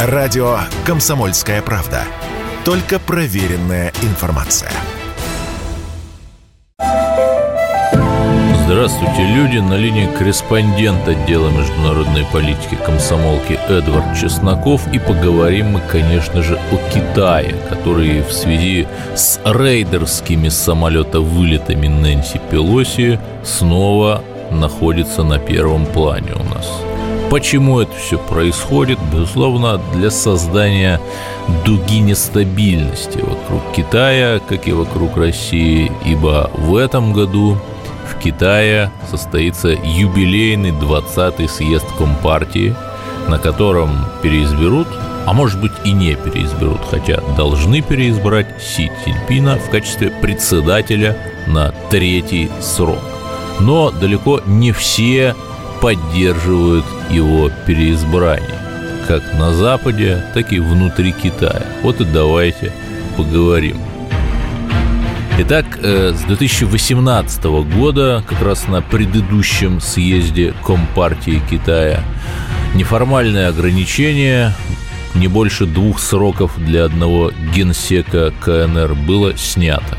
Радио «Комсомольская правда». Только проверенная информация. Здравствуйте, люди. На линии корреспондент отдела международной политики комсомолки Эдвард Чесноков. И поговорим мы, конечно же, о Китае, который в связи с рейдерскими самолета-вылетами Нэнси Пелоси снова находится на первом плане у нас. Почему это все происходит? Безусловно, для создания дуги нестабильности вокруг Китая, как и вокруг России, ибо в этом году в Китае состоится юбилейный 20-й съезд Компартии, на котором переизберут, а может быть и не переизберут, хотя должны переизбрать Си Цзиньпина в качестве председателя на третий срок. Но далеко не все поддерживают его переизбрание, как на Западе, так и внутри Китая. Вот и давайте поговорим. Итак, э, с 2018 года, как раз на предыдущем съезде Компартии Китая, неформальное ограничение не больше двух сроков для одного генсека КНР было снято.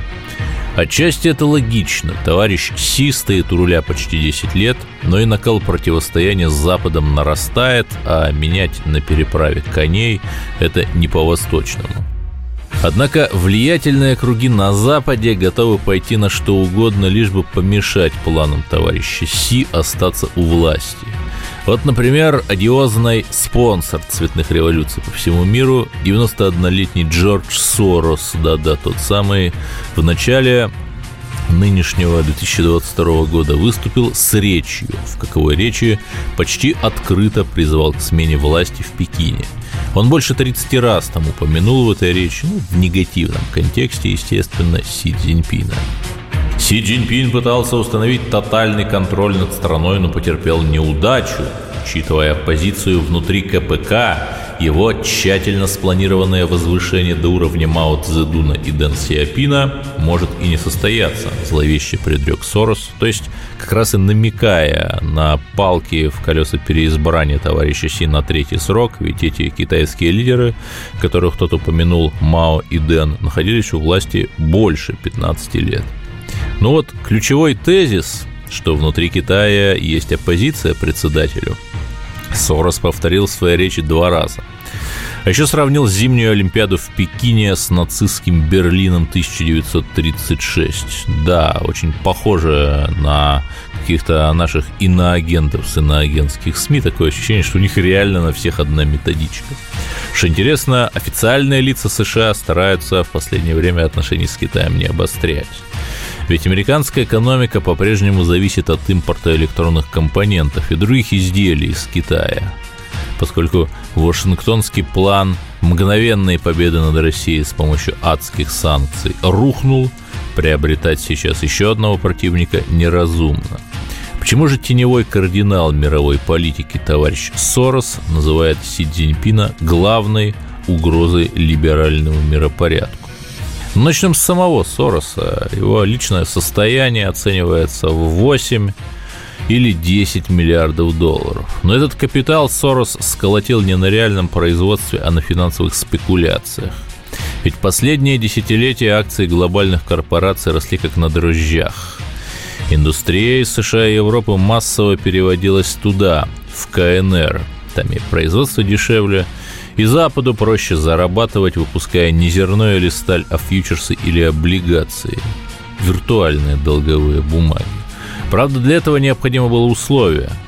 Отчасти это логично. Товарищ Си стоит у руля почти 10 лет, но и накал противостояния с Западом нарастает, а менять на переправе коней – это не по-восточному. Однако влиятельные круги на Западе готовы пойти на что угодно, лишь бы помешать планам товарища Си остаться у власти – вот, например, одиозный спонсор цветных революций по всему миру, 91-летний Джордж Сорос, да-да, тот самый, в начале нынешнего 2022 года выступил с речью, в каковой речи почти открыто призвал к смене власти в Пекине. Он больше 30 раз там упомянул в этой речи, ну, в негативном контексте, естественно, Си Цзиньпина. Си Цзиньпин пытался установить тотальный контроль над страной, но потерпел неудачу. Учитывая позицию внутри КПК, его тщательно спланированное возвышение до уровня Мао Цзэдуна и Дэн Сиапина может и не состояться, зловеще предрек Сорос, то есть как раз и намекая на палки в колеса переизбрания товарища Си на третий срок, ведь эти китайские лидеры, которых кто-то упомянул, Мао и Дэн, находились у власти больше 15 лет. Ну вот ключевой тезис, что внутри Китая есть оппозиция председателю, Сорос повторил в своей речи два раза. А еще сравнил зимнюю Олимпиаду в Пекине с нацистским Берлином 1936. Да, очень похоже на каких-то наших иноагентов с иноагентских СМИ. Такое ощущение, что у них реально на всех одна методичка. Что интересно, официальные лица США стараются в последнее время отношения с Китаем не обострять. Ведь американская экономика по-прежнему зависит от импорта электронных компонентов и других изделий из Китая. Поскольку Вашингтонский план мгновенной победы над Россией с помощью адских санкций рухнул, приобретать сейчас еще одного противника неразумно. Почему же теневой кардинал мировой политики товарищ Сорос называет Си Цзиньпина главной угрозой либеральному миропорядку? Ну, начнем с самого Сороса. Его личное состояние оценивается в 8 или 10 миллиардов долларов. Но этот капитал Сорос сколотил не на реальном производстве, а на финансовых спекуляциях. Ведь последние десятилетия акции глобальных корпораций росли как на дрожжах. Индустрия из США и Европы массово переводилась туда, в КНР. Там и производство дешевле, и Западу проще зарабатывать, выпуская не зерно или сталь, а фьючерсы или облигации. Виртуальные долговые бумаги. Правда, для этого необходимо было условие –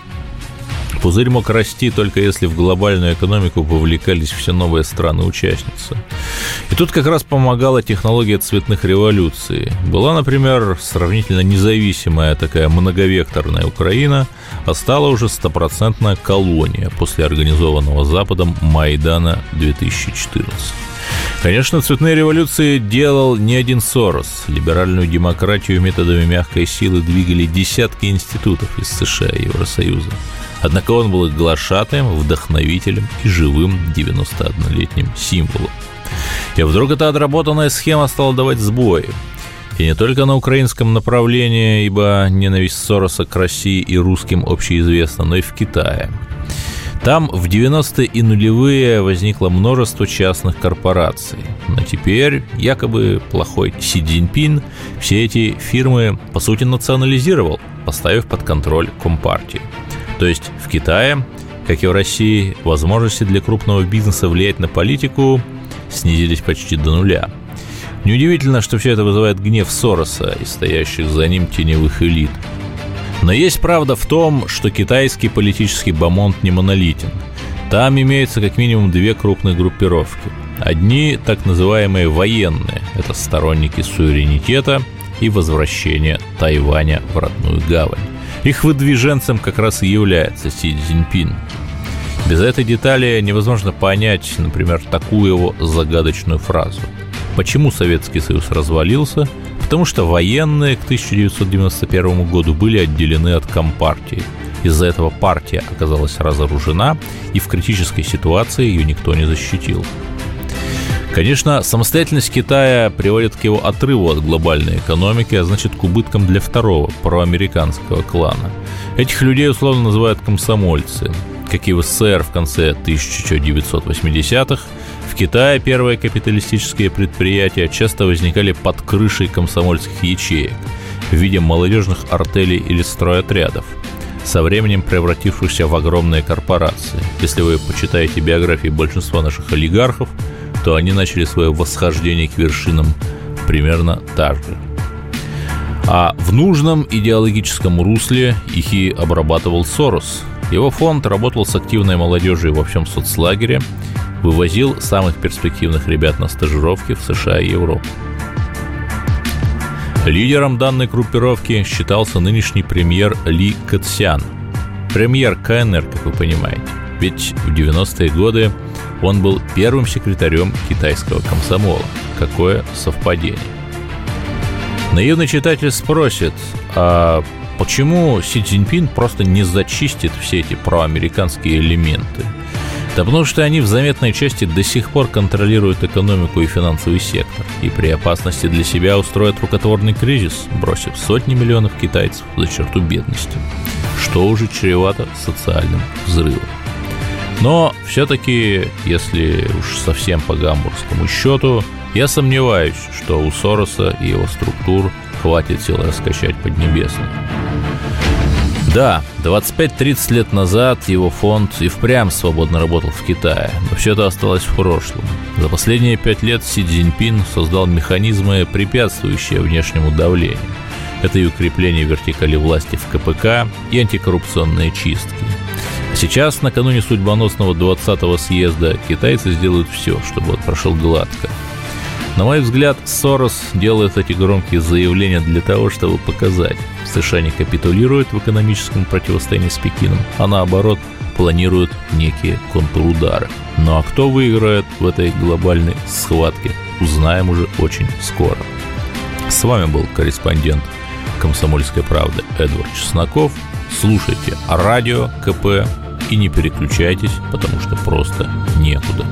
Пузырь мог расти только если в глобальную экономику повлекались все новые страны-участницы. И тут как раз помогала технология цветных революций. Была, например, сравнительно независимая такая многовекторная Украина, а стала уже стопроцентная колония после организованного Западом Майдана 2014. Конечно, цветные революции делал не один Сорос. Либеральную демократию методами мягкой силы двигали десятки институтов из США и Евросоюза. Однако он был глашатаем, вдохновителем и живым 91-летним символом. И вдруг эта отработанная схема стала давать сбои. И не только на украинском направлении, ибо ненависть Сороса к России и русским общеизвестна, но и в Китае. Там в 90-е и нулевые возникло множество частных корпораций. Но теперь якобы плохой Си Цзиньпин все эти фирмы по сути национализировал, поставив под контроль Компартии. То есть в Китае, как и в России, возможности для крупного бизнеса влиять на политику снизились почти до нуля. Неудивительно, что все это вызывает гнев Сороса и стоящих за ним теневых элит – но есть правда в том, что китайский политический бомонд не монолитен. Там имеются как минимум две крупные группировки. Одни так называемые военные – это сторонники суверенитета и возвращения Тайваня в родную гавань. Их выдвиженцем как раз и является Си Цзиньпин. Без этой детали невозможно понять, например, такую его загадочную фразу. Почему Советский Союз развалился – Потому что военные к 1991 году были отделены от Компартии. Из-за этого партия оказалась разоружена, и в критической ситуации ее никто не защитил. Конечно, самостоятельность Китая приводит к его отрыву от глобальной экономики, а значит к убыткам для второго, проамериканского клана. Этих людей условно называют комсомольцы. Как и в СССР в конце 1980-х, в Китае первые капиталистические предприятия часто возникали под крышей комсомольских ячеек в виде молодежных артелей или стройотрядов, со временем превратившихся в огромные корпорации. Если вы почитаете биографии большинства наших олигархов, то они начали свое восхождение к вершинам примерно так же. А в нужном идеологическом русле их и обрабатывал Сорос. Его фонд работал с активной молодежью во всем соцлагере – вывозил самых перспективных ребят на стажировки в США и Европу. Лидером данной группировки считался нынешний премьер Ли Кэтсян. Премьер КНР, как вы понимаете. Ведь в 90-е годы он был первым секретарем китайского комсомола. Какое совпадение. Наивный читатель спросит, а почему Си Цзиньпин просто не зачистит все эти проамериканские элементы? Да потому что они в заметной части до сих пор контролируют экономику и финансовый сектор, и при опасности для себя устроят рукотворный кризис, бросив сотни миллионов китайцев за черту бедности, что уже чревато социальным взрывом. Но все-таки, если уж совсем по гамбургскому счету, я сомневаюсь, что у Сороса и его структур хватит сил раскачать Поднебесную. Да, 25-30 лет назад его фонд и впрямь свободно работал в Китае, но все это осталось в прошлом. За последние пять лет Си Цзиньпин создал механизмы, препятствующие внешнему давлению. Это и укрепление вертикали власти в КПК, и антикоррупционные чистки. А сейчас, накануне судьбоносного 20-го съезда, китайцы сделают все, чтобы он прошел гладко – на мой взгляд, Сорос делает эти громкие заявления для того, чтобы показать, США не капитулирует в экономическом противостоянии с Пекином, а наоборот планируют некие контрудары. Ну а кто выиграет в этой глобальной схватке, узнаем уже очень скоро. С вами был корреспондент «Комсомольской правды» Эдвард Чесноков. Слушайте радио КП и не переключайтесь, потому что просто некуда.